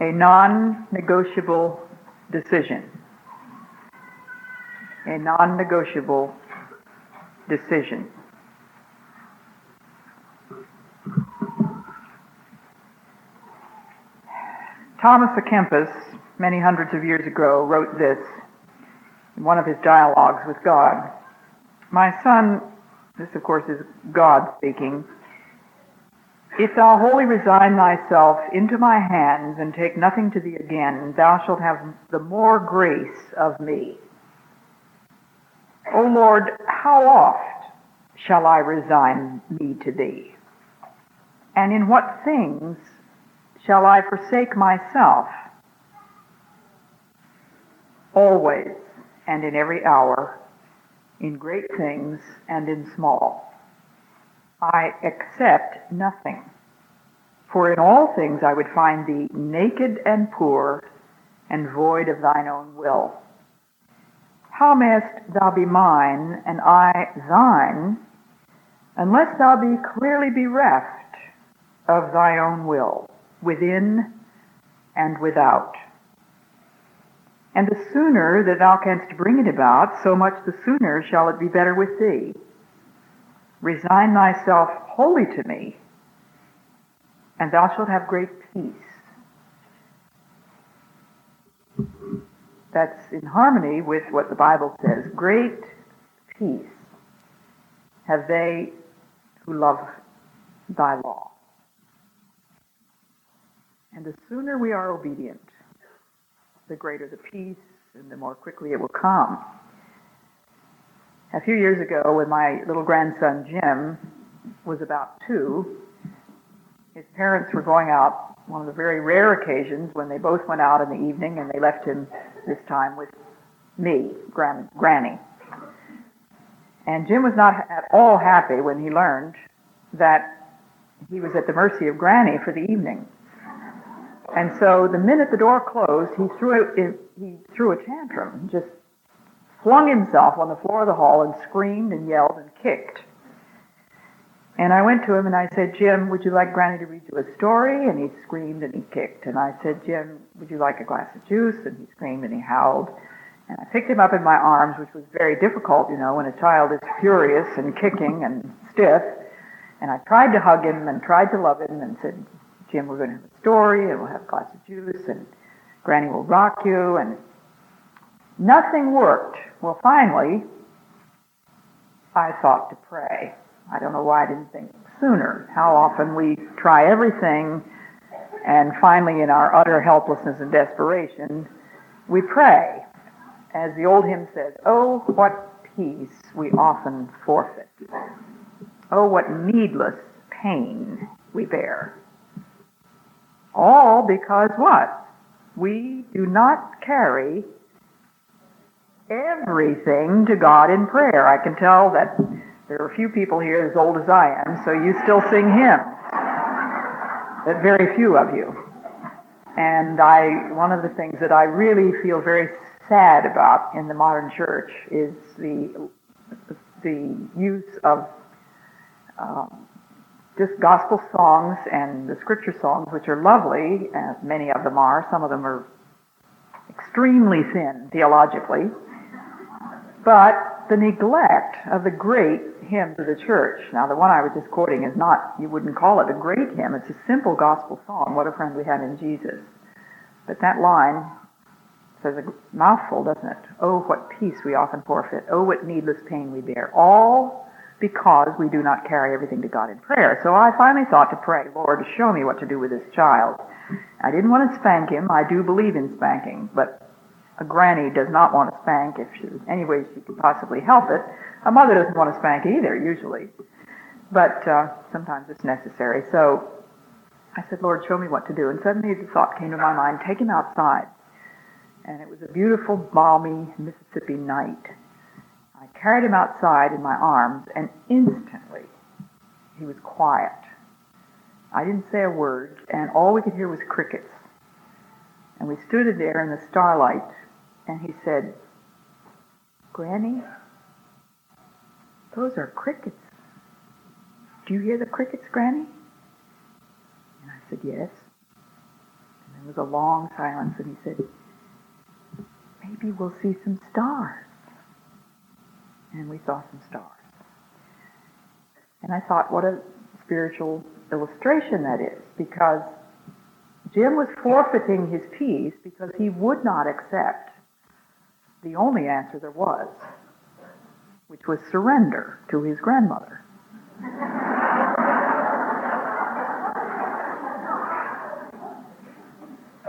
A Non Negotiable Decision. A non negotiable decision. Thomas à Kempis, many hundreds of years ago, wrote this in one of his dialogues with God. My son, this of course is God speaking, if thou wholly resign thyself into my hands and take nothing to thee again, thou shalt have the more grace of me. O Lord, how oft shall I resign me to thee? And in what things shall I forsake myself? Always and in every hour, in great things and in small. I accept nothing. For in all things I would find thee naked and poor and void of thine own will. How mayest thou be mine and I thine, unless thou be clearly bereft of thy own will, within and without? And the sooner that thou canst bring it about, so much the sooner shall it be better with thee. Resign thyself wholly to me, and thou shalt have great peace. That's in harmony with what the Bible says. Great peace have they who love thy law. And the sooner we are obedient, the greater the peace and the more quickly it will come. A few years ago, when my little grandson Jim was about two, his parents were going out, one of the very rare occasions when they both went out in the evening and they left him this time with me, gran- Granny. And Jim was not at all happy when he learned that he was at the mercy of Granny for the evening. And so the minute the door closed, he threw a, he threw a tantrum, just flung himself on the floor of the hall and screamed and yelled and kicked. And I went to him and I said, Jim, would you like Granny to read you a story? And he screamed and he kicked. And I said, Jim, would you like a glass of juice? And he screamed and he howled. And I picked him up in my arms, which was very difficult, you know, when a child is furious and kicking and stiff. And I tried to hug him and tried to love him and said, Jim, we're going to have a story and we'll have a glass of juice and Granny will rock you. And nothing worked. Well, finally, I thought to pray. I don't know why I didn't think sooner. How often we try everything and finally, in our utter helplessness and desperation, we pray. As the old hymn says, Oh, what peace we often forfeit. Oh, what needless pain we bear. All because what? We do not carry everything to God in prayer. I can tell that there are a few people here as old as I am, so you still sing hymns. But very few of you. And I, one of the things that I really feel very sad about in the modern church is the the use of um, just gospel songs and the scripture songs, which are lovely, as many of them are. Some of them are extremely thin theologically. But the neglect of the great hymns of the church. Now, the one I was just quoting is not, you wouldn't call it a great hymn. It's a simple gospel song, What a Friend We Have in Jesus. But that line says a mouthful, doesn't it? Oh, what peace we often forfeit. Oh, what needless pain we bear. All because we do not carry everything to God in prayer. So I finally thought to pray, Lord, show me what to do with this child. I didn't want to spank him. I do believe in spanking, but a granny does not want to spank if she, any way she could possibly help it. A mother doesn't want to spank either, usually. But uh, sometimes it's necessary. So I said, Lord, show me what to do. And suddenly the thought came to my mind, take him outside. And it was a beautiful, balmy Mississippi night. I carried him outside in my arms, and instantly he was quiet. I didn't say a word, and all we could hear was crickets. And we stood there in the starlight, and he said, Granny, those are crickets. Do you hear the crickets, Granny? And I said, Yes. And there was a long silence, and he said, Maybe we'll see some stars. And we saw some stars. And I thought, what a spiritual illustration that is, because Jim was forfeiting his peace because he would not accept the only answer there was, which was surrender to his grandmother.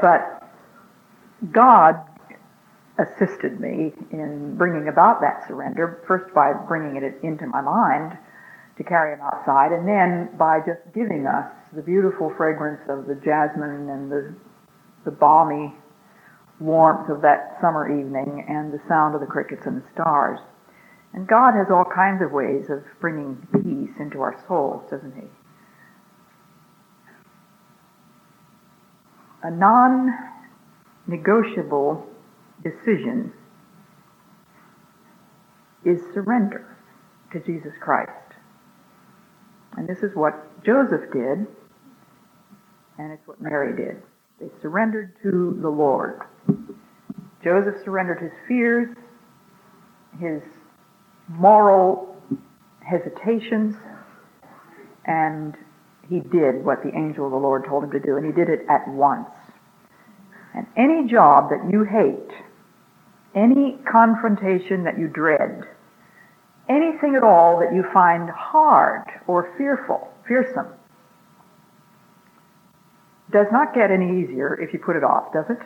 but God assisted me in bringing about that surrender, first by bringing it into my mind to carry him outside, and then by just giving us the beautiful fragrance of the jasmine and the, the balmy warmth of that summer evening and the sound of the crickets and the stars. And God has all kinds of ways of bringing peace into our souls, doesn't he? A non-negotiable decision is surrender to Jesus Christ. And this is what Joseph did, and it's what Mary did. They surrendered to the Lord. Joseph surrendered his fears, his moral hesitations, and he did what the angel of the Lord told him to do, and he did it at once. And any job that you hate, any confrontation that you dread, anything at all that you find hard or fearful, fearsome, does not get any easier if you put it off, does it?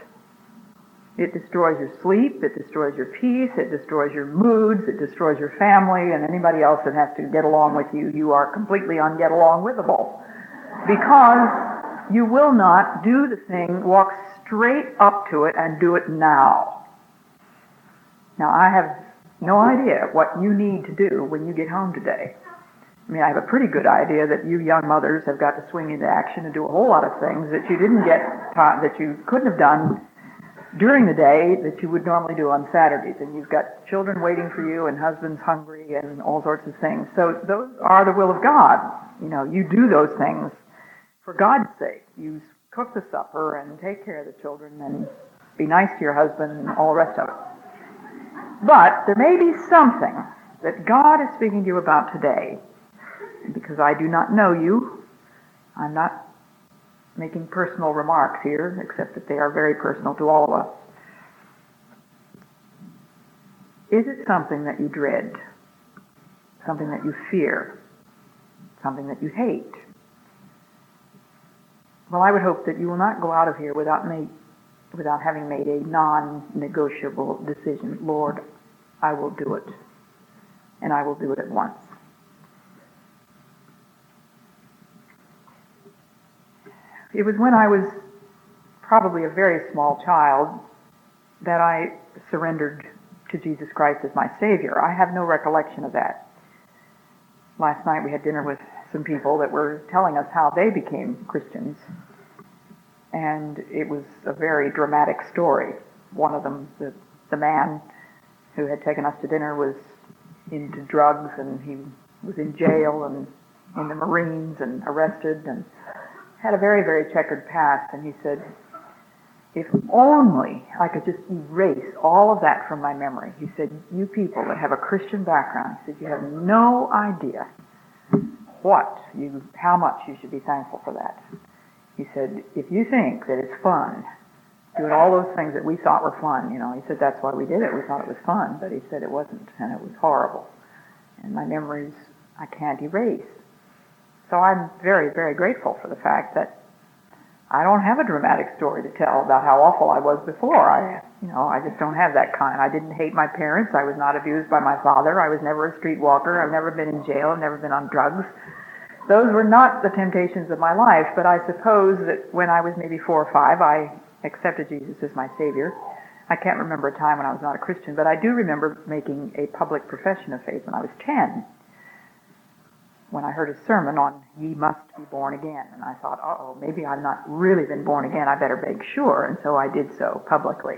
It destroys your sleep, it destroys your peace, it destroys your moods, it destroys your family, and anybody else that has to get along with you, you are completely unget along withable. Because you will not do the thing, walk straight up to it and do it now. Now I have no idea what you need to do when you get home today. I mean, I have a pretty good idea that you young mothers have got to swing into action and do a whole lot of things that you didn't get taught, that you couldn't have done during the day that you would normally do on Saturdays. And you've got children waiting for you and husbands hungry and all sorts of things. So those are the will of God. You know, you do those things for God's sake. You cook the supper and take care of the children and be nice to your husband and all the rest of it. But there may be something that God is speaking to you about today. Because I do not know you, I'm not making personal remarks here, except that they are very personal to all of us. Is it something that you dread? Something that you fear? Something that you hate? Well, I would hope that you will not go out of here without, make, without having made a non-negotiable decision. Lord, I will do it. And I will do it at once. It was when I was probably a very small child that I surrendered to Jesus Christ as my Savior. I have no recollection of that. Last night we had dinner with some people that were telling us how they became Christians. And it was a very dramatic story. One of them, the, the man who had taken us to dinner was into drugs and he was in jail and in the Marines and arrested and had a very, very checkered past. And he said, if only I could just erase all of that from my memory. He said, you people that have a Christian background, he said, you have no idea what you, how much you should be thankful for that. He said, if you think that it's fun doing all those things that we thought were fun. You know, he said that's why we did it. We thought it was fun, but he said it wasn't, and it was horrible. And my memories I can't erase. So I'm very, very grateful for the fact that I don't have a dramatic story to tell about how awful I was before. I, you know, I just don't have that kind. I didn't hate my parents. I was not abused by my father. I was never a streetwalker. I've never been in jail. I've never been on drugs. those were not the temptations of my life, but I suppose that when I was maybe four or five, I accepted Jesus as my Savior. I can't remember a time when I was not a Christian, but I do remember making a public profession of faith when I was 10 when I heard a sermon on ye must be born again. And I thought, oh, maybe I've not really been born again. I better make sure. And so I did so publicly.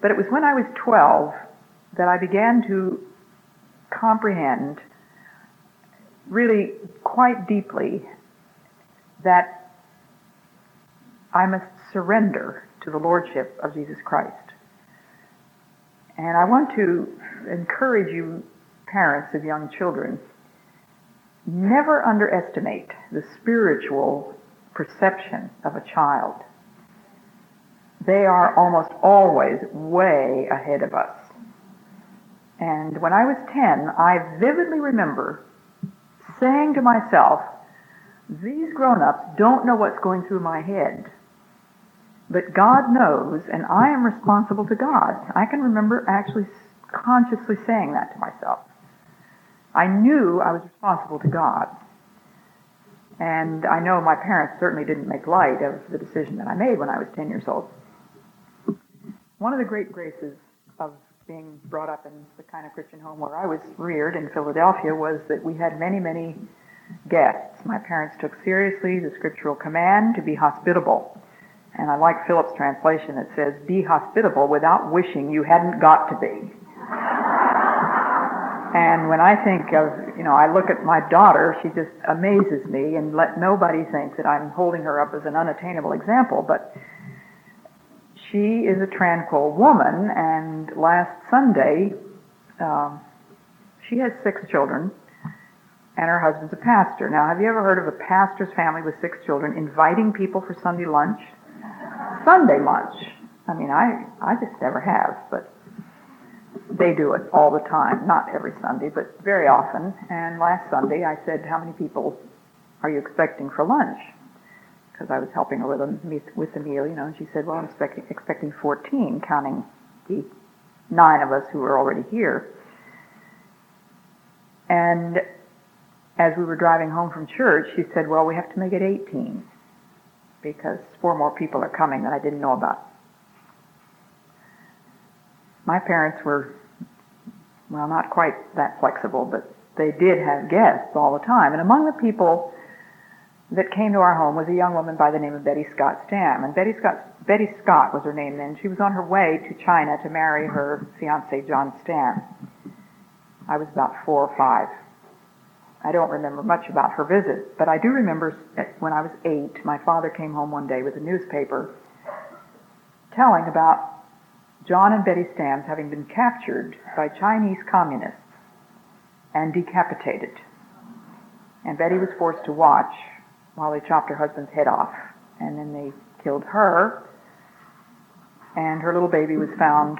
But it was when I was 12 that I began to comprehend really quite deeply that I must surrender to the Lordship of Jesus Christ. And I want to encourage you, parents of young children, never underestimate the spiritual perception of a child. They are almost always way ahead of us. And when I was 10, I vividly remember saying to myself, these grown-ups don't know what's going through my head. But God knows, and I am responsible to God. I can remember actually consciously saying that to myself. I knew I was responsible to God. And I know my parents certainly didn't make light of the decision that I made when I was 10 years old. One of the great graces of being brought up in the kind of Christian home where I was reared in Philadelphia was that we had many, many guests. My parents took seriously the scriptural command to be hospitable. And I like Phillips' translation that says, be hospitable without wishing you hadn't got to be. And when I think of, you know, I look at my daughter, she just amazes me, and let nobody think that I'm holding her up as an unattainable example, but she is a tranquil woman, and last Sunday, um, she has six children, and her husband's a pastor. Now, have you ever heard of a pastor's family with six children inviting people for Sunday lunch? Sunday lunch. I mean, I, I just never have, but they do it all the time, not every Sunday, but very often. And last Sunday I said, how many people are you expecting for lunch? Because I was helping her with, a, with the meal, you know, and she said, well, I'm expecting, expecting 14, counting the nine of us who were already here. And as we were driving home from church, she said, well, we have to make it 18 because four more people are coming that I didn't know about my parents were, well, not quite that flexible, but they did have guests all the time. And among the people that came to our home was a young woman by the name of Betty Scott Stam. And Betty Scott, Betty Scott was her name then. She was on her way to China to marry her fiance, John Stam. I was about four or five. I don't remember much about her visit, but I do remember when I was eight, my father came home one day with a newspaper telling about John and Betty Stams having been captured by Chinese communists and decapitated. And Betty was forced to watch while they chopped her husband's head off. And then they killed her. And her little baby was found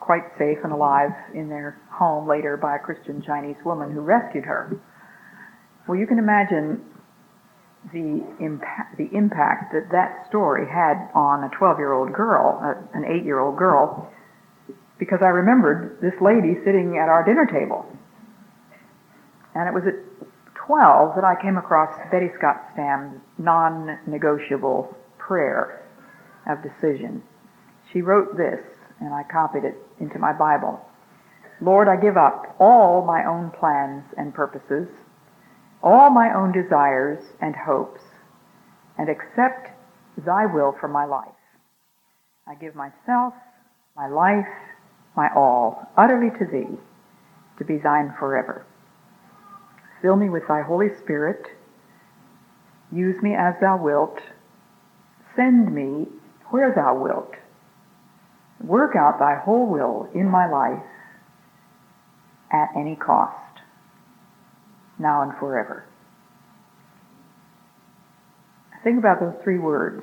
quite safe and alive in their home later by a Christian Chinese woman who rescued her. Well, you can imagine the impact, the impact that that story had on a 12 year old girl, uh, an 8 year old girl, because I remembered this lady sitting at our dinner table. And it was at 12 that I came across Betty Scott Stam's non negotiable prayer of decision. She wrote this, and I copied it into my Bible. Lord, I give up all my own plans and purposes all my own desires and hopes and accept thy will for my life. I give myself, my life, my all, utterly to thee, to be thine forever. Fill me with thy Holy Spirit. Use me as thou wilt. Send me where thou wilt. Work out thy whole will in my life at any cost now and forever. Think about those three words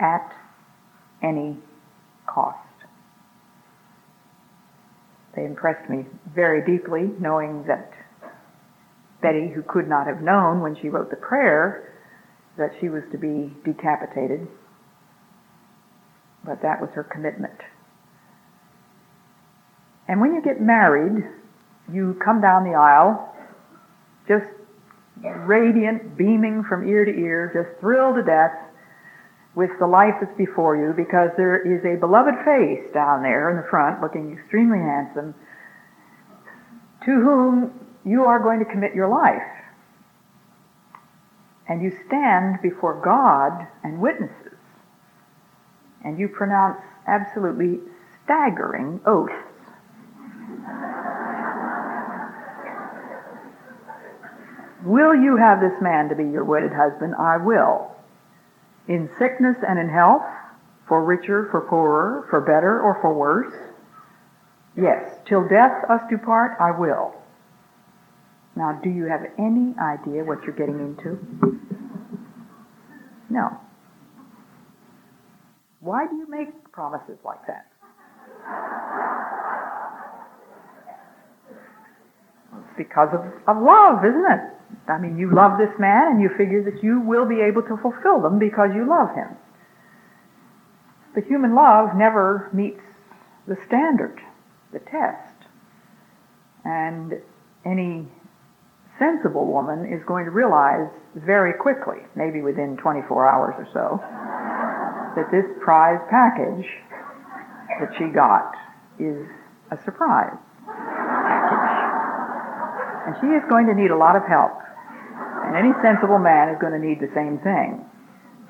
at any cost. They impressed me very deeply, knowing that Betty, who could not have known when she wrote the prayer that she was to be decapitated, but that was her commitment. And when you get married, you come down the aisle just radiant, beaming from ear to ear, just thrilled to death with the life that's before you because there is a beloved face down there in the front looking extremely handsome to whom you are going to commit your life. And you stand before God and witnesses and you pronounce absolutely staggering oaths. Will you have this man to be your wedded husband? I will. In sickness and in health, for richer, for poorer, for better, or for worse? Yes. Till death us do part, I will. Now, do you have any idea what you're getting into? No. Why do you make promises like that? Because of, of love, isn't it? I mean, you love this man and you figure that you will be able to fulfill them because you love him. But human love never meets the standard, the test. And any sensible woman is going to realize very quickly, maybe within 24 hours or so, that this prize package that she got is a surprise package. And she is going to need a lot of help. And any sensible man is going to need the same thing.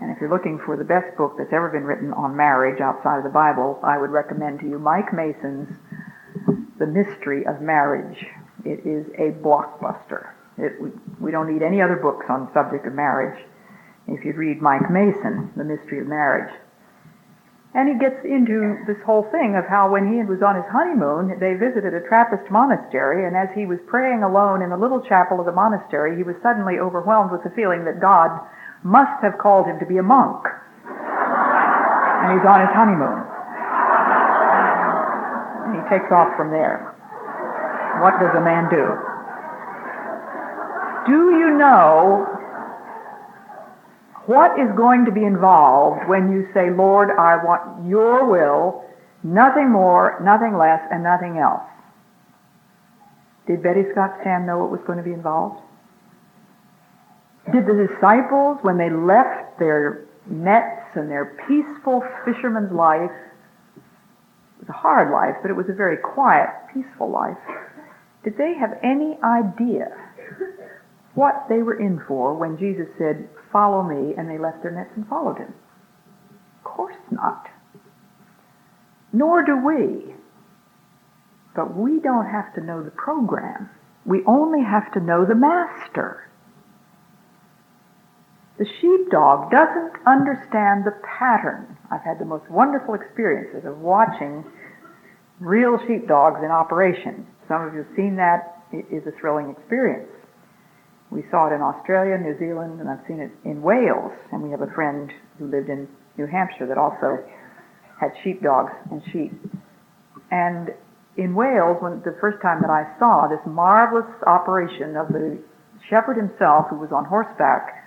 And if you're looking for the best book that's ever been written on marriage outside of the Bible, I would recommend to you Mike Mason's The Mystery of Marriage. It is a blockbuster. It, we, we don't need any other books on the subject of marriage. If you'd read Mike Mason, The Mystery of Marriage. And he gets into this whole thing of how when he was on his honeymoon, they visited a Trappist monastery, and as he was praying alone in the little chapel of the monastery, he was suddenly overwhelmed with the feeling that God must have called him to be a monk. And he's on his honeymoon. And he takes off from there. What does a man do? Do you know what is going to be involved when you say, Lord, I want your will, nothing more, nothing less, and nothing else? Did Betty Scott Stam know what was going to be involved? Did the disciples, when they left their nets and their peaceful fisherman's life, it was a hard life, but it was a very quiet, peaceful life, did they have any idea what they were in for when Jesus said, Follow me, and they left their nets and followed him? Of course not. Nor do we. But we don't have to know the program. We only have to know the master. The sheepdog doesn't understand the pattern. I've had the most wonderful experiences of watching real sheepdogs in operation. Some of you have seen that. It is a thrilling experience. We saw it in Australia, New Zealand, and I've seen it in Wales. And we have a friend who lived in New Hampshire that also had sheepdogs and sheep. And in Wales, when the first time that I saw this marvelous operation of the shepherd himself, who was on horseback,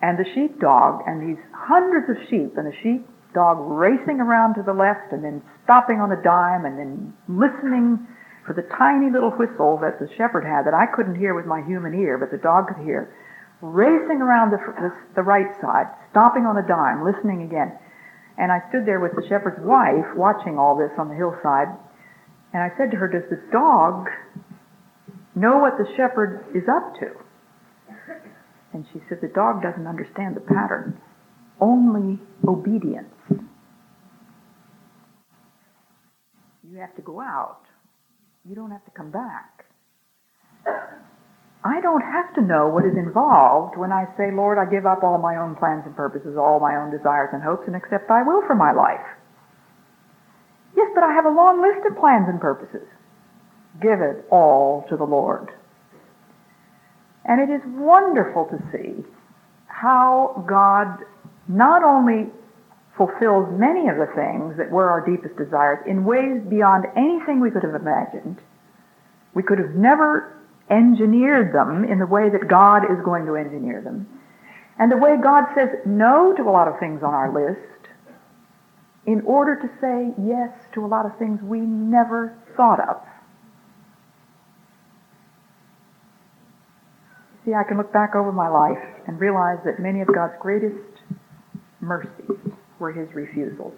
and the sheepdog, and these hundreds of sheep, and the sheepdog racing around to the left, and then stopping on a dime, and then listening for the tiny little whistle that the shepherd had that I couldn't hear with my human ear, but the dog could hear, racing around the, the, the right side, stopping on a dime, listening again. And I stood there with the shepherd's wife watching all this on the hillside. And I said to her, Does the dog know what the shepherd is up to? And she said, The dog doesn't understand the pattern, only obedience. You have to go out you don't have to come back. I don't have to know what is involved when I say, Lord, I give up all my own plans and purposes, all my own desires and hopes, and accept thy will for my life. Yes, but I have a long list of plans and purposes. Give it all to the Lord. And it is wonderful to see how God not only fulfills many of the things that were our deepest desires in ways beyond anything we could have imagined. We could have never engineered them in the way that God is going to engineer them. And the way God says no to a lot of things on our list in order to say yes to a lot of things we never thought of. See, I can look back over my life and realize that many of God's greatest mercies were his refusals.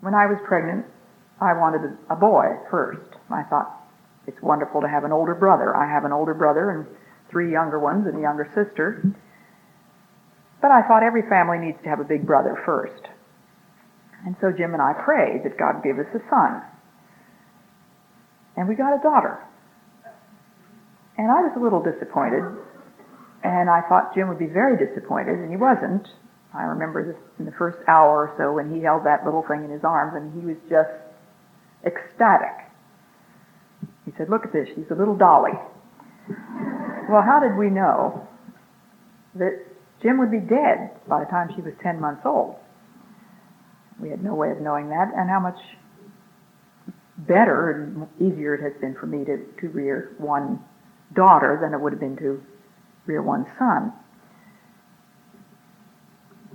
When I was pregnant, I wanted a boy first. I thought, it's wonderful to have an older brother. I have an older brother and three younger ones and a younger sister. But I thought every family needs to have a big brother first. And so Jim and I prayed that God give us a son. And we got a daughter. And I was a little disappointed. And I thought Jim would be very disappointed, and he wasn't. I remember this in the first hour or so when he held that little thing in his arms, and he was just ecstatic. He said, Look at this, she's a little dolly. well, how did we know that Jim would be dead by the time she was 10 months old? We had no way of knowing that, and how much better and easier it has been for me to, to rear one daughter than it would have been to rear one son.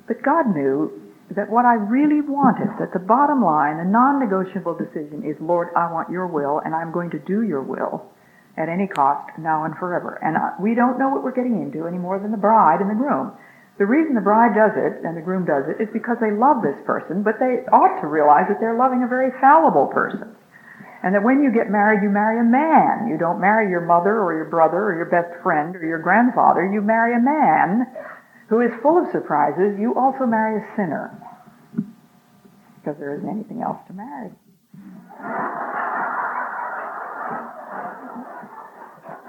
But God knew that what I really wanted, that the bottom line, the non-negotiable decision is, Lord, I want your will, and I'm going to do your will at any cost, now and forever. And uh, we don't know what we're getting into any more than the bride and the groom. The reason the bride does it and the groom does it is because they love this person, but they ought to realize that they're loving a very fallible person. And that when you get married, you marry a man. You don't marry your mother or your brother or your best friend or your grandfather. You marry a man who is full of surprises. You also marry a sinner because there isn't anything else to marry.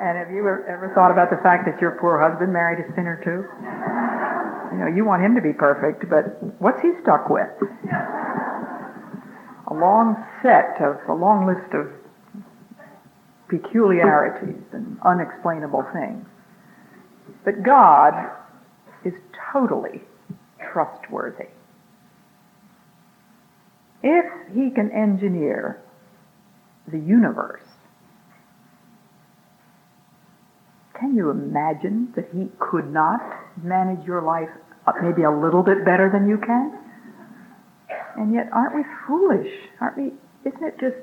And have you ever thought about the fact that your poor husband married a sinner too? You know, you want him to be perfect, but what's he stuck with? A long set of, a long list of peculiarities and unexplainable things. But God is totally trustworthy. If he can engineer the universe, can you imagine that he could not manage your life maybe a little bit better than you can? And yet, aren't we foolish? Aren't we? Isn't it just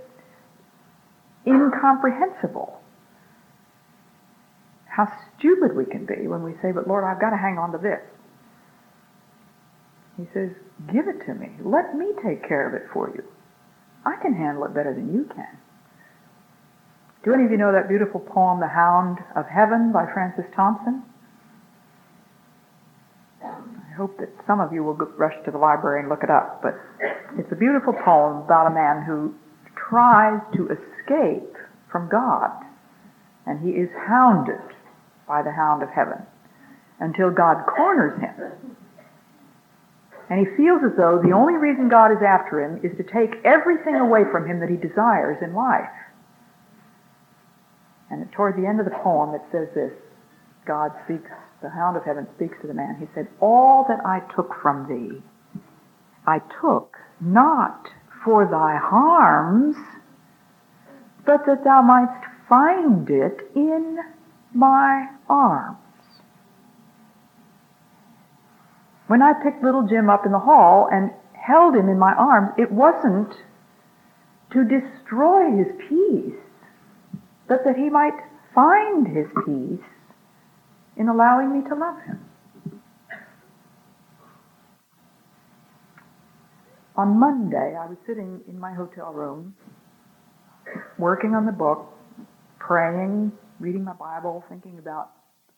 incomprehensible how stupid we can be when we say, "But Lord, I've got to hang on to this." He says, Give it to me. Let me take care of it for you. I can handle it better than you can. Do any of you know that beautiful poem, The Hound of Heaven by Francis Thompson? I hope that some of you will rush to the library and look it up, but it's a beautiful poem about a man who tries to escape from God, and he is hounded by the hound of heaven until God corners him and he feels as though the only reason God is after him is to take everything away from him that he desires in life. And toward the end of the poem, it says this God speaks, the hound of heaven speaks to the man. He said, All that I took from thee, I took not for thy harms, but that thou mightst find it in my arms. When I picked little Jim up in the hall and held him in my arms, it wasn't to destroy his peace, but that he might find his peace in allowing me to love him. On Monday, I was sitting in my hotel room, working on the book, praying, reading my Bible, thinking about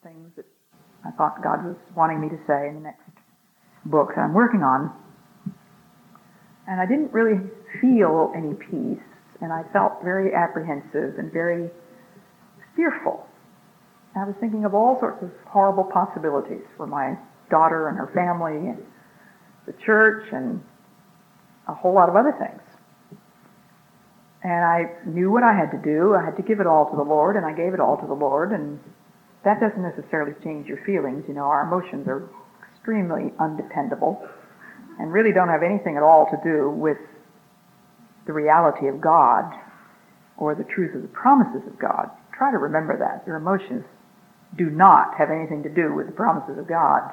things that I thought God was wanting me to say in the next book that I'm working on. And I didn't really feel any peace, and I felt very apprehensive and very fearful. I was thinking of all sorts of horrible possibilities for my daughter and her family and the church and a whole lot of other things. And I knew what I had to do. I had to give it all to the Lord, and I gave it all to the Lord. And that doesn't necessarily change your feelings. You know, our emotions are extremely undependable and really don't have anything at all to do with the reality of God or the truth of the promises of God. Try to remember that. Your emotions do not have anything to do with the promises of God.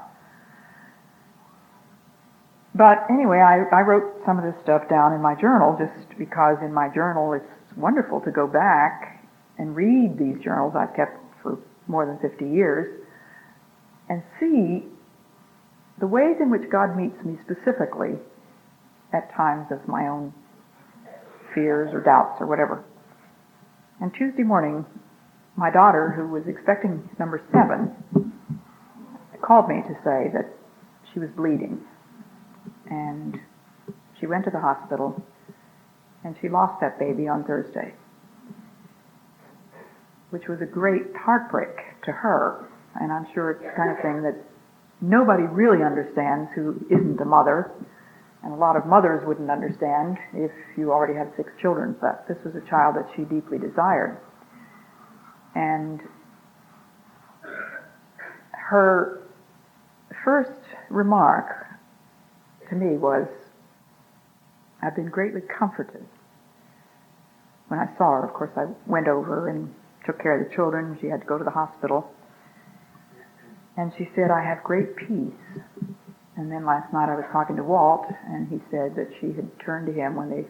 But anyway, I, I wrote some of this stuff down in my journal just because in my journal it's wonderful to go back and read these journals I've kept for more than 50 years and see the ways in which God meets me specifically at times of my own fears or doubts or whatever. And Tuesday morning, my daughter, who was expecting number seven, called me to say that she was bleeding. And she went to the hospital and she lost that baby on Thursday, which was a great heartbreak to her. And I'm sure it's the kind of thing that nobody really understands who isn't a mother. And a lot of mothers wouldn't understand if you already had six children, but this was a child that she deeply desired. And her first remark to me was, I've been greatly comforted. When I saw her, of course, I went over and took care of the children. She had to go to the hospital. And she said, I have great peace. And then last night I was talking to Walt, and he said that she had turned to him when they,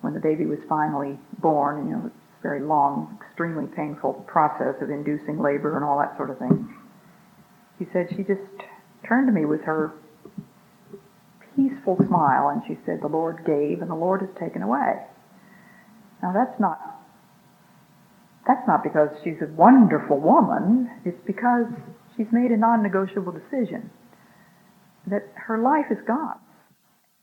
when the baby was finally born. You know, very long, extremely painful process of inducing labor and all that sort of thing. He said she just turned to me with her peaceful smile, and she said, "The Lord gave, and the Lord has taken away." Now that's not that's not because she's a wonderful woman. It's because she's made a non-negotiable decision that her life is God's.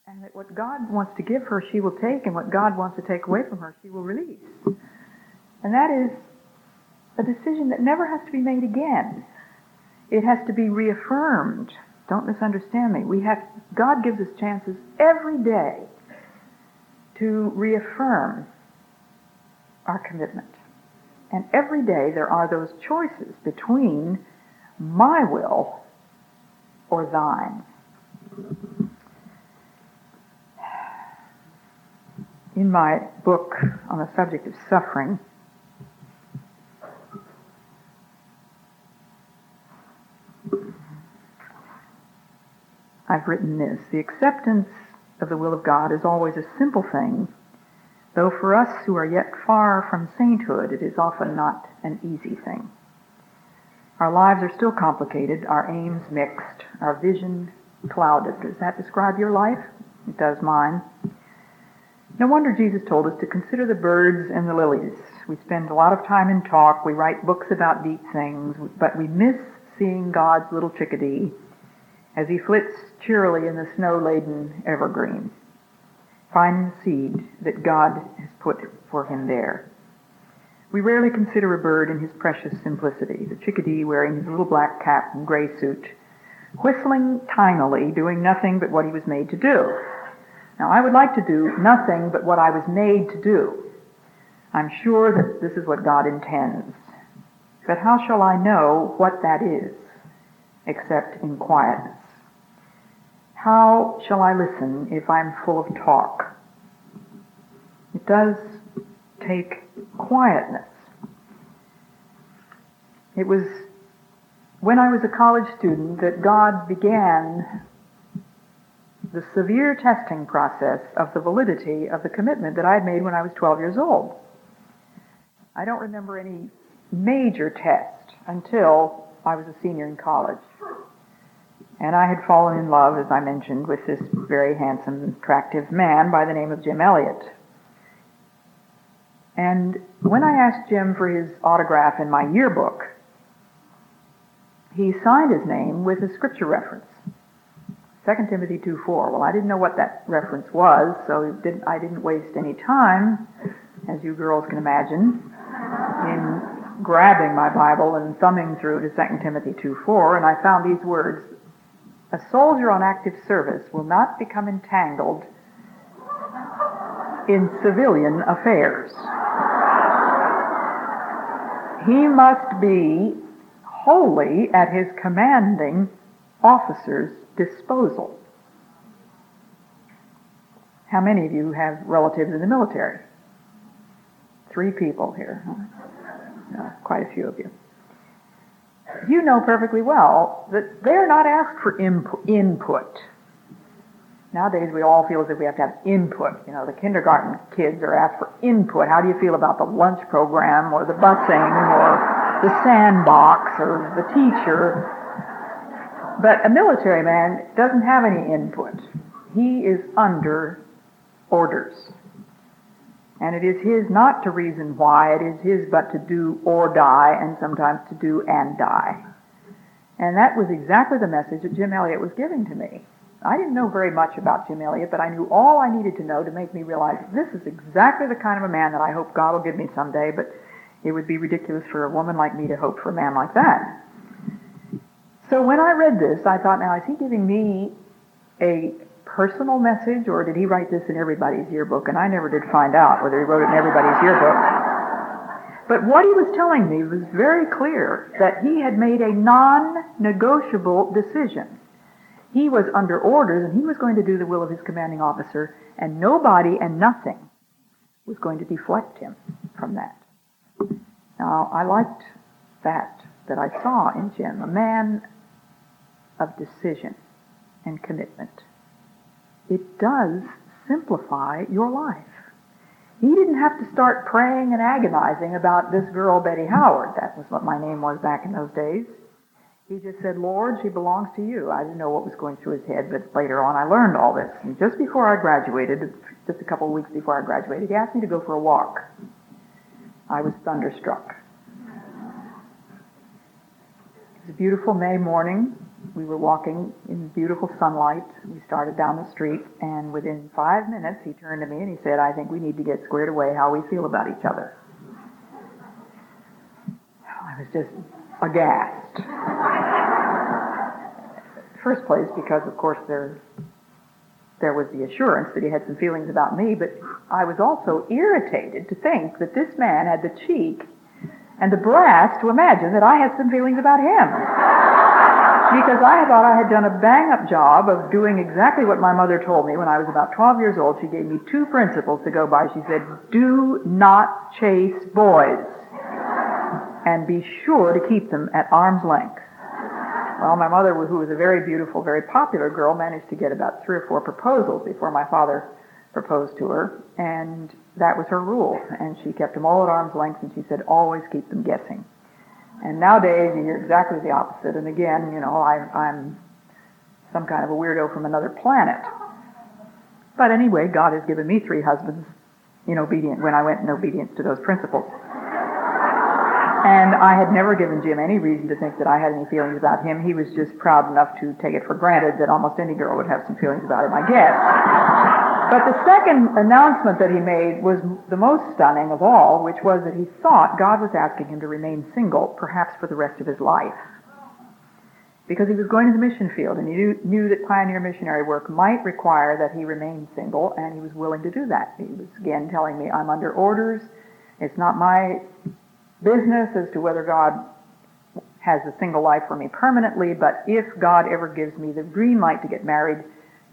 And that what God wants to give her, she will take, and what God wants to take away from her, she will release. And that is a decision that never has to be made again. It has to be reaffirmed. Don't misunderstand me. We have God gives us chances every day to reaffirm our commitment. And every day there are those choices between my will or thine. In my book on the subject of suffering, I've written this The acceptance of the will of God is always a simple thing, though for us who are yet far from sainthood, it is often not an easy thing. Our lives are still complicated, our aims mixed, our vision clouded. Does that describe your life? It does mine. No wonder Jesus told us to consider the birds and the lilies. We spend a lot of time in talk, we write books about deep things, but we miss seeing God's little chickadee as he flits cheerily in the snow-laden evergreen, finding the seed that God has put for him there. We rarely consider a bird in his precious simplicity, the chickadee wearing his little black cap and gray suit, whistling tinily, doing nothing but what he was made to do. Now, I would like to do nothing but what I was made to do. I'm sure that this is what God intends. But how shall I know what that is except in quietness? How shall I listen if I'm full of talk? It does take quietness. It was when I was a college student that God began the severe testing process of the validity of the commitment that I had made when I was 12 years old. I don't remember any major test until I was a senior in college. And I had fallen in love, as I mentioned, with this very handsome, attractive man by the name of Jim Elliot. And when I asked Jim for his autograph in my yearbook, he signed his name with a scripture reference. 2 Timothy 2.4. Well, I didn't know what that reference was, so didn't, I didn't waste any time, as you girls can imagine, in grabbing my Bible and thumbing through to 2 Timothy 2.4, and I found these words, A soldier on active service will not become entangled in civilian affairs. He must be wholly at his commanding officer's disposal. How many of you have relatives in the military? Three people here. No, uh, quite a few of you. You know perfectly well that they're not asked for input. Nowadays, we all feel as if we have to have input. You know, the kindergarten kids are asked for input. How do you feel about the lunch program or the busing or the sandbox or the teacher? But a military man doesn't have any input. He is under orders. And it is his not to reason why, it is his but to do or die, and sometimes to do and die. And that was exactly the message that Jim Elliot was giving to me. I didn't know very much about Jim Elliot, but I knew all I needed to know to make me realize this is exactly the kind of a man that I hope God will give me someday, but it would be ridiculous for a woman like me to hope for a man like that. So when I read this, I thought, now is he giving me a personal message or did he write this in everybody's yearbook? And I never did find out whether he wrote it in everybody's yearbook. But what he was telling me was very clear that he had made a non-negotiable decision. He was under orders and he was going to do the will of his commanding officer, and nobody and nothing was going to deflect him from that. Now, I liked that that I saw in Jim, a man of decision and commitment. It does simplify your life. He didn't have to start praying and agonizing about this girl, Betty Howard. That was what my name was back in those days. He just said, Lord, she belongs to you. I didn't know what was going through his head, but later on I learned all this. And just before I graduated, just a couple of weeks before I graduated, he asked me to go for a walk. I was thunderstruck. It was a beautiful May morning. We were walking in beautiful sunlight. We started down the street, and within five minutes, he turned to me and he said, I think we need to get squared away how we feel about each other. I was just aghast. First place, because of course there, there was the assurance that he had some feelings about me, but I was also irritated to think that this man had the cheek and the brass to imagine that I had some feelings about him. Because I thought I had done a bang up job of doing exactly what my mother told me when I was about 12 years old. She gave me two principles to go by. She said, do not chase boys and be sure to keep them at arm's length. Well, my mother, who was a very beautiful, very popular girl, managed to get about three or four proposals before my father proposed to her, and that was her rule. And she kept them all at arm's length, and she said, always keep them guessing. And nowadays, you hear exactly the opposite. And again, you know, I, I'm some kind of a weirdo from another planet. But anyway, God has given me three husbands in obedience when I went in obedience to those principles. And I had never given Jim any reason to think that I had any feelings about him. He was just proud enough to take it for granted that almost any girl would have some feelings about him, I guess. But the second announcement that he made was the most stunning of all, which was that he thought God was asking him to remain single, perhaps for the rest of his life. Because he was going to the mission field, and he knew, knew that pioneer missionary work might require that he remain single, and he was willing to do that. He was again telling me, I'm under orders. It's not my business as to whether God has a single life for me permanently, but if God ever gives me the green light to get married,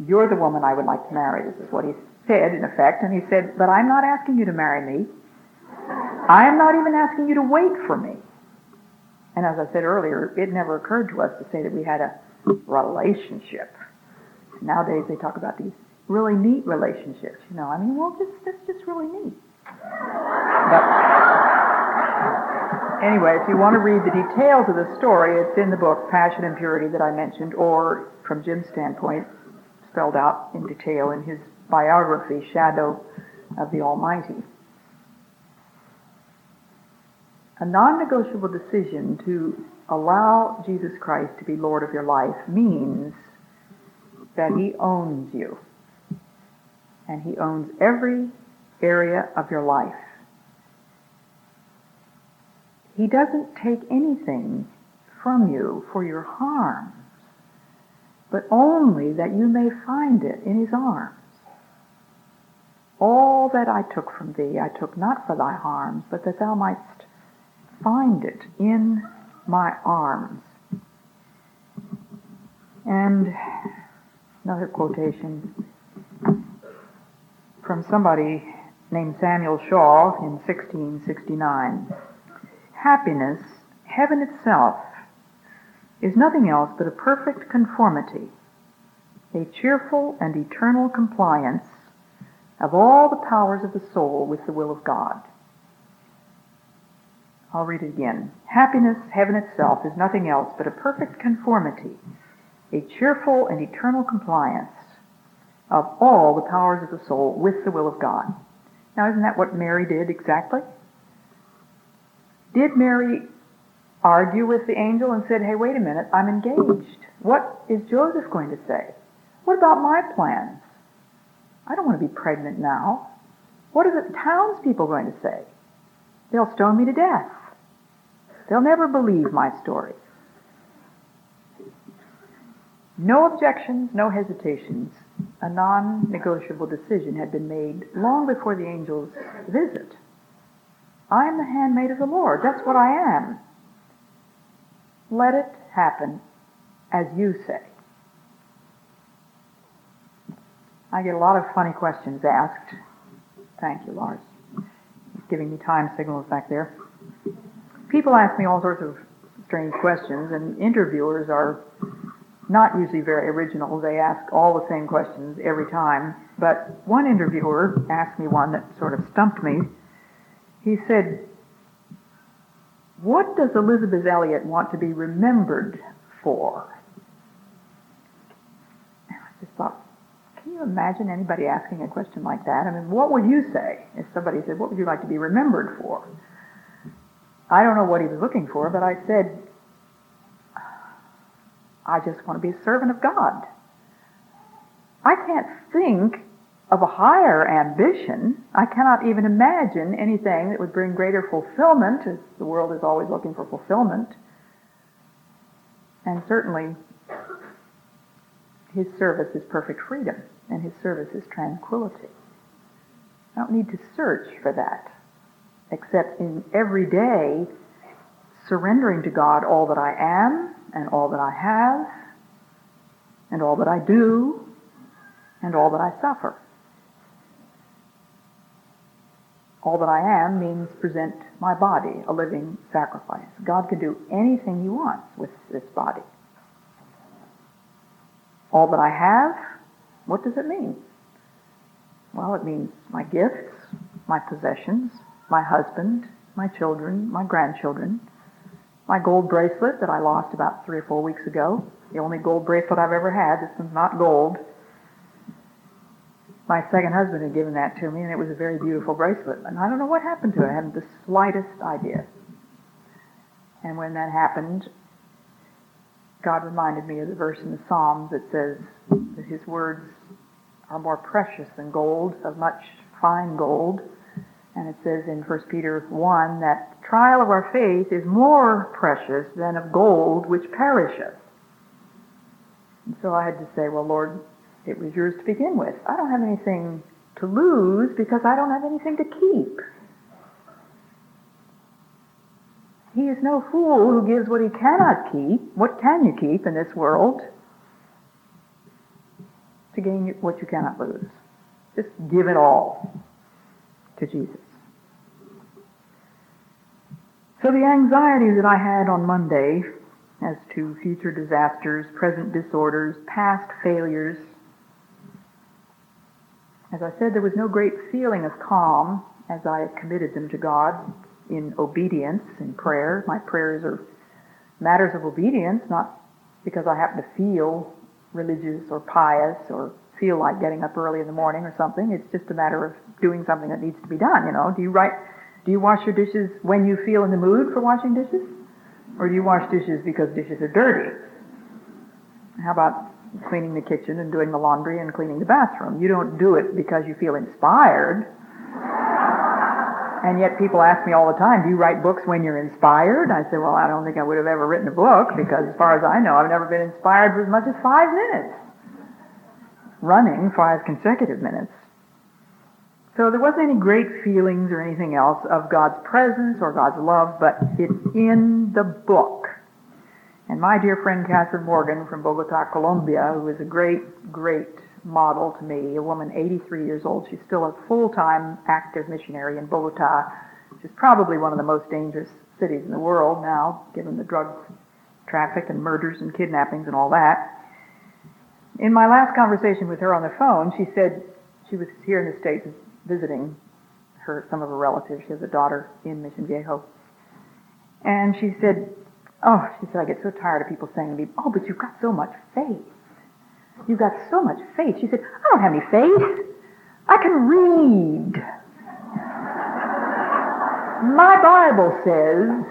you're the woman I would like to marry. This is what he said, in effect. And he said, But I'm not asking you to marry me. I am not even asking you to wait for me. And as I said earlier, it never occurred to us to say that we had a relationship. Nowadays they talk about these really neat relationships. You know, I mean, well, just, that's just really neat. But Anyway, if you want to read the details of the story, it's in the book Passion and Purity that I mentioned, or from Jim's standpoint, spelled out in detail in his biography, Shadow of the Almighty. A non negotiable decision to allow Jesus Christ to be Lord of your life means that He owns you. And He owns every area of your life. He doesn't take anything from you for your harms, but only that you may find it in his arms. All that I took from thee, I took not for thy harms, but that thou mightst find it in my arms. And another quotation from somebody named Samuel Shaw in 1669 happiness, heaven itself, is nothing else but a perfect conformity a cheerful and eternal compliance of all the powers of the soul with the will of God. I'll read it again. Happiness, heaven itself, is nothing else but a perfect conformity, a cheerful and eternal compliance of all the powers of the soul with the will of God. Now, isn't that what Mary did exactly? Did Mary argue with the angel and said, hey, wait a minute, I'm engaged. What is Joseph going to say? What about my plans? I don't want to be pregnant now. What are the townspeople going to say? They'll stone me to death. They'll never believe my story. No objections, no hesitations. A non negotiable decision had been made long before the angel's visit. I am the handmaid of the Lord. That's what I am. Let it happen as you say. I get a lot of funny questions asked. Thank you, Lars. He's giving me time signals back there. People ask me all sorts of strange questions, and interviewers are not usually very original. They ask all the same questions every time. But one interviewer asked me one that sort of stumped me. He said, What does Elisabeth Elliot want to be remembered for? And I just thought, can you imagine anybody asking a question like that? I mean, what would you say if somebody said, What would you like to be remembered for? I don't know what he was looking for, but I said, I just want to be a servant of God. I can't think of a higher ambition. I cannot even imagine anything that would bring greater fulfillment, as the world is always looking for fulfillment. And certainly, his service is perfect freedom, and his service is tranquility. I don't need to search for that, except in every day surrendering to God all that I am and all that I have and all that I do and all that I suffer. All that I am means present my body, a living sacrifice. God can do anything he wants with this body. All that I have, what does it mean? Well, it means my gifts, my possessions, my husband, my children, my grandchildren, my gold bracelet that I lost about three or four weeks ago. The only gold bracelet I've ever had. One's not gold. My second husband had given that to me, and it was a very beautiful bracelet. And I don't know what happened to it. I haven't the slightest idea. And when that happened, God reminded me of the verse in the Psalms that says that His words are more precious than gold, of much fine gold. And it says in 1 Peter 1 that trial of our faith is more precious than of gold which perisheth. And so I had to say, well, Lord, it was yours to begin with. I don't have anything to lose because I don't have anything to keep. He is no fool who gives what he cannot keep. What can you keep in this world? To gain what you cannot lose. Just give it all to Jesus. So the anxiety that I had on Monday as to future disasters, present disorders, past failures, as I said, there was no great feeling of calm as I committed them to God in obedience, in prayer. My prayers are matters of obedience, not because I happen to feel religious or pious or feel like getting up early in the morning or something. It's just a matter of doing something that needs to be done, you know. Do you write do you wash your dishes when you feel in the mood for washing dishes? Or do you wash dishes because dishes are dirty? How about cleaning the kitchen and doing the laundry and cleaning the bathroom? You don't do it because you feel inspired. And yet people ask me all the time, do you write books when you're inspired? I say, well, I don't think I would have ever written a book because as far as I know, I've never been inspired for as much as five minutes. Running five consecutive minutes. So there wasn't any great feelings or anything else of God's presence or God's love, but it's in the book. And my dear friend Catherine Morgan from Bogota, Colombia, who is a great, great model to me, a woman 83 years old, she's still a full-time active missionary in Bogota, which is probably one of the most dangerous cities in the world now, given the drug traffic and murders and kidnappings and all that. In my last conversation with her on the phone, she said she was here in the States visiting her some of her relatives. She has a daughter in Mission Viejo. And she said, Oh, she said, I get so tired of people saying to me, Oh, but you've got so much faith. You've got so much faith. She said, I don't have any faith. I can read. My Bible says,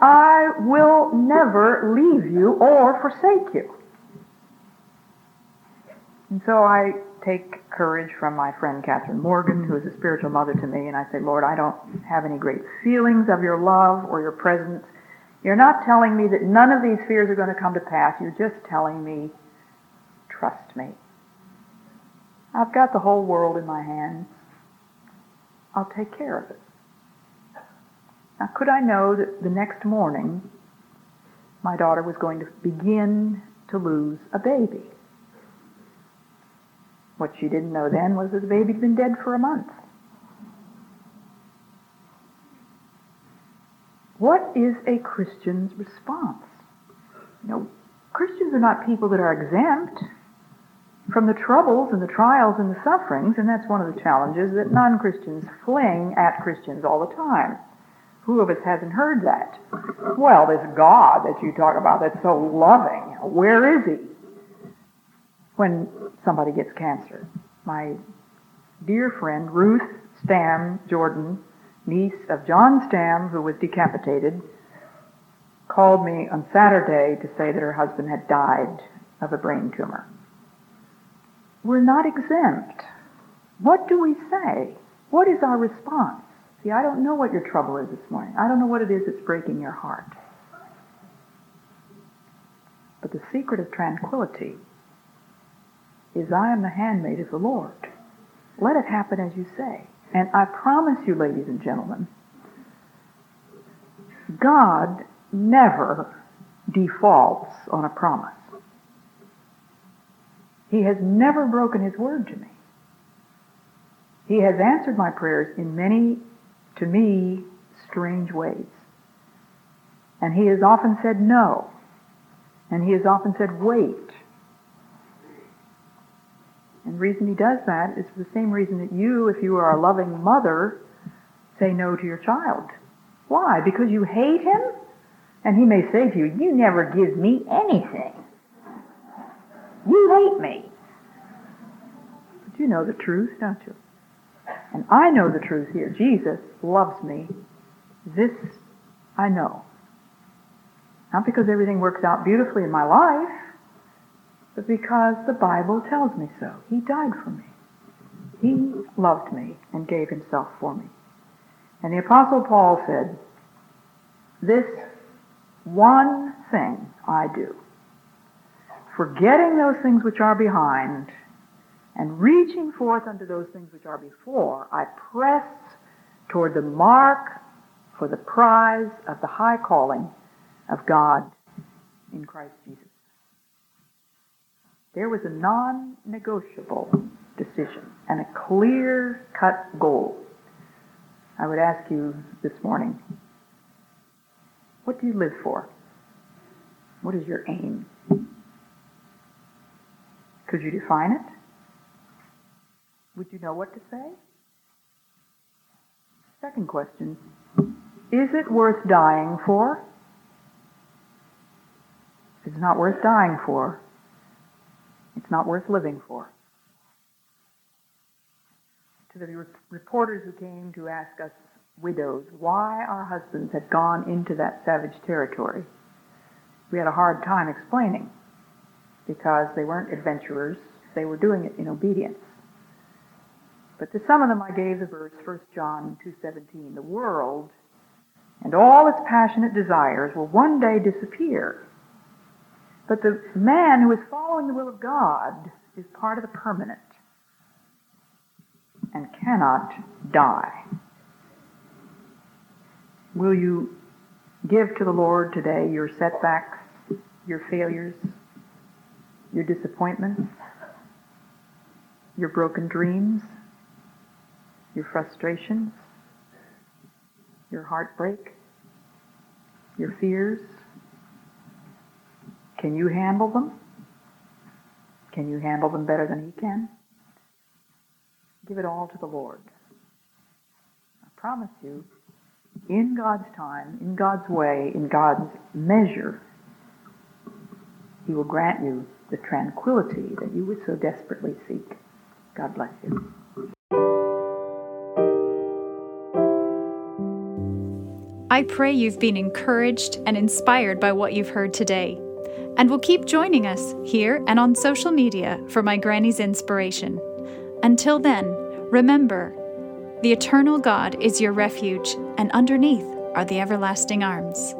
I will never leave you or forsake you. And so I take courage from my friend Catherine Morgan, who is a spiritual mother to me, and I say, Lord, I don't have any great feelings of your love or your presence. You're not telling me that none of these fears are going to come to pass. You're just telling me, trust me. I've got the whole world in my hands. I'll take care of it. Now, could I know that the next morning my daughter was going to begin to lose a baby? What she didn't know then was that the baby'd been dead for a month. What is a Christian's response? You know, Christians are not people that are exempt from the troubles and the trials and the sufferings, and that's one of the challenges that non Christians fling at Christians all the time. Who of us hasn't heard that? Well, this God that you talk about that's so loving, where is he? When somebody gets cancer. My dear friend Ruth Stam Jordan, niece of John Stam, who was decapitated, called me on Saturday to say that her husband had died of a brain tumor. We're not exempt. What do we say? What is our response? See, I don't know what your trouble is this morning. I don't know what it is that's breaking your heart. But the secret of tranquility is I am the handmaid of the Lord. Let it happen as you say. And I promise you, ladies and gentlemen, God never defaults on a promise. He has never broken his word to me. He has answered my prayers in many to me, strange ways. And he has often said no. And he has often said wait. And the reason he does that is for the same reason that you, if you are a loving mother, say no to your child. Why? Because you hate him? And he may say to you, You never give me anything. You hate me. But you know the truth, don't you? And I know the truth here. Jesus loves me. This I know. Not because everything works out beautifully in my life, but because the Bible tells me so. He died for me. He loved me and gave himself for me. And the Apostle Paul said, This one thing I do, forgetting those things which are behind and reaching forth unto those things which are before, I press toward the mark for the prize of the high calling of God in Christ Jesus. There was a non negotiable decision and a clear cut goal. I would ask you this morning what do you live for? What is your aim? Could you define it? Would you know what to say? Second question Is it worth dying for? If it's not worth dying for, it's not worth living for. To the reporters who came to ask us widows why our husbands had gone into that savage territory, we had a hard time explaining because they weren't adventurers, they were doing it in obedience. But to some of them I gave the verse 1 John 2:17, the world and all its passionate desires will one day disappear. But the man who is following the will of God is part of the permanent and cannot die. Will you give to the Lord today your setbacks, your failures, your disappointments, your broken dreams? your frustrations, your heartbreak, your fears? Can you handle them? Can you handle them better than He can? Give it all to the Lord. I promise you, in God's time, in God's way, in God's measure, He will grant you the tranquility that you would so desperately seek. God bless you. I pray you've been encouraged and inspired by what you've heard today, and will keep joining us here and on social media for my Granny's inspiration. Until then, remember the eternal God is your refuge, and underneath are the everlasting arms.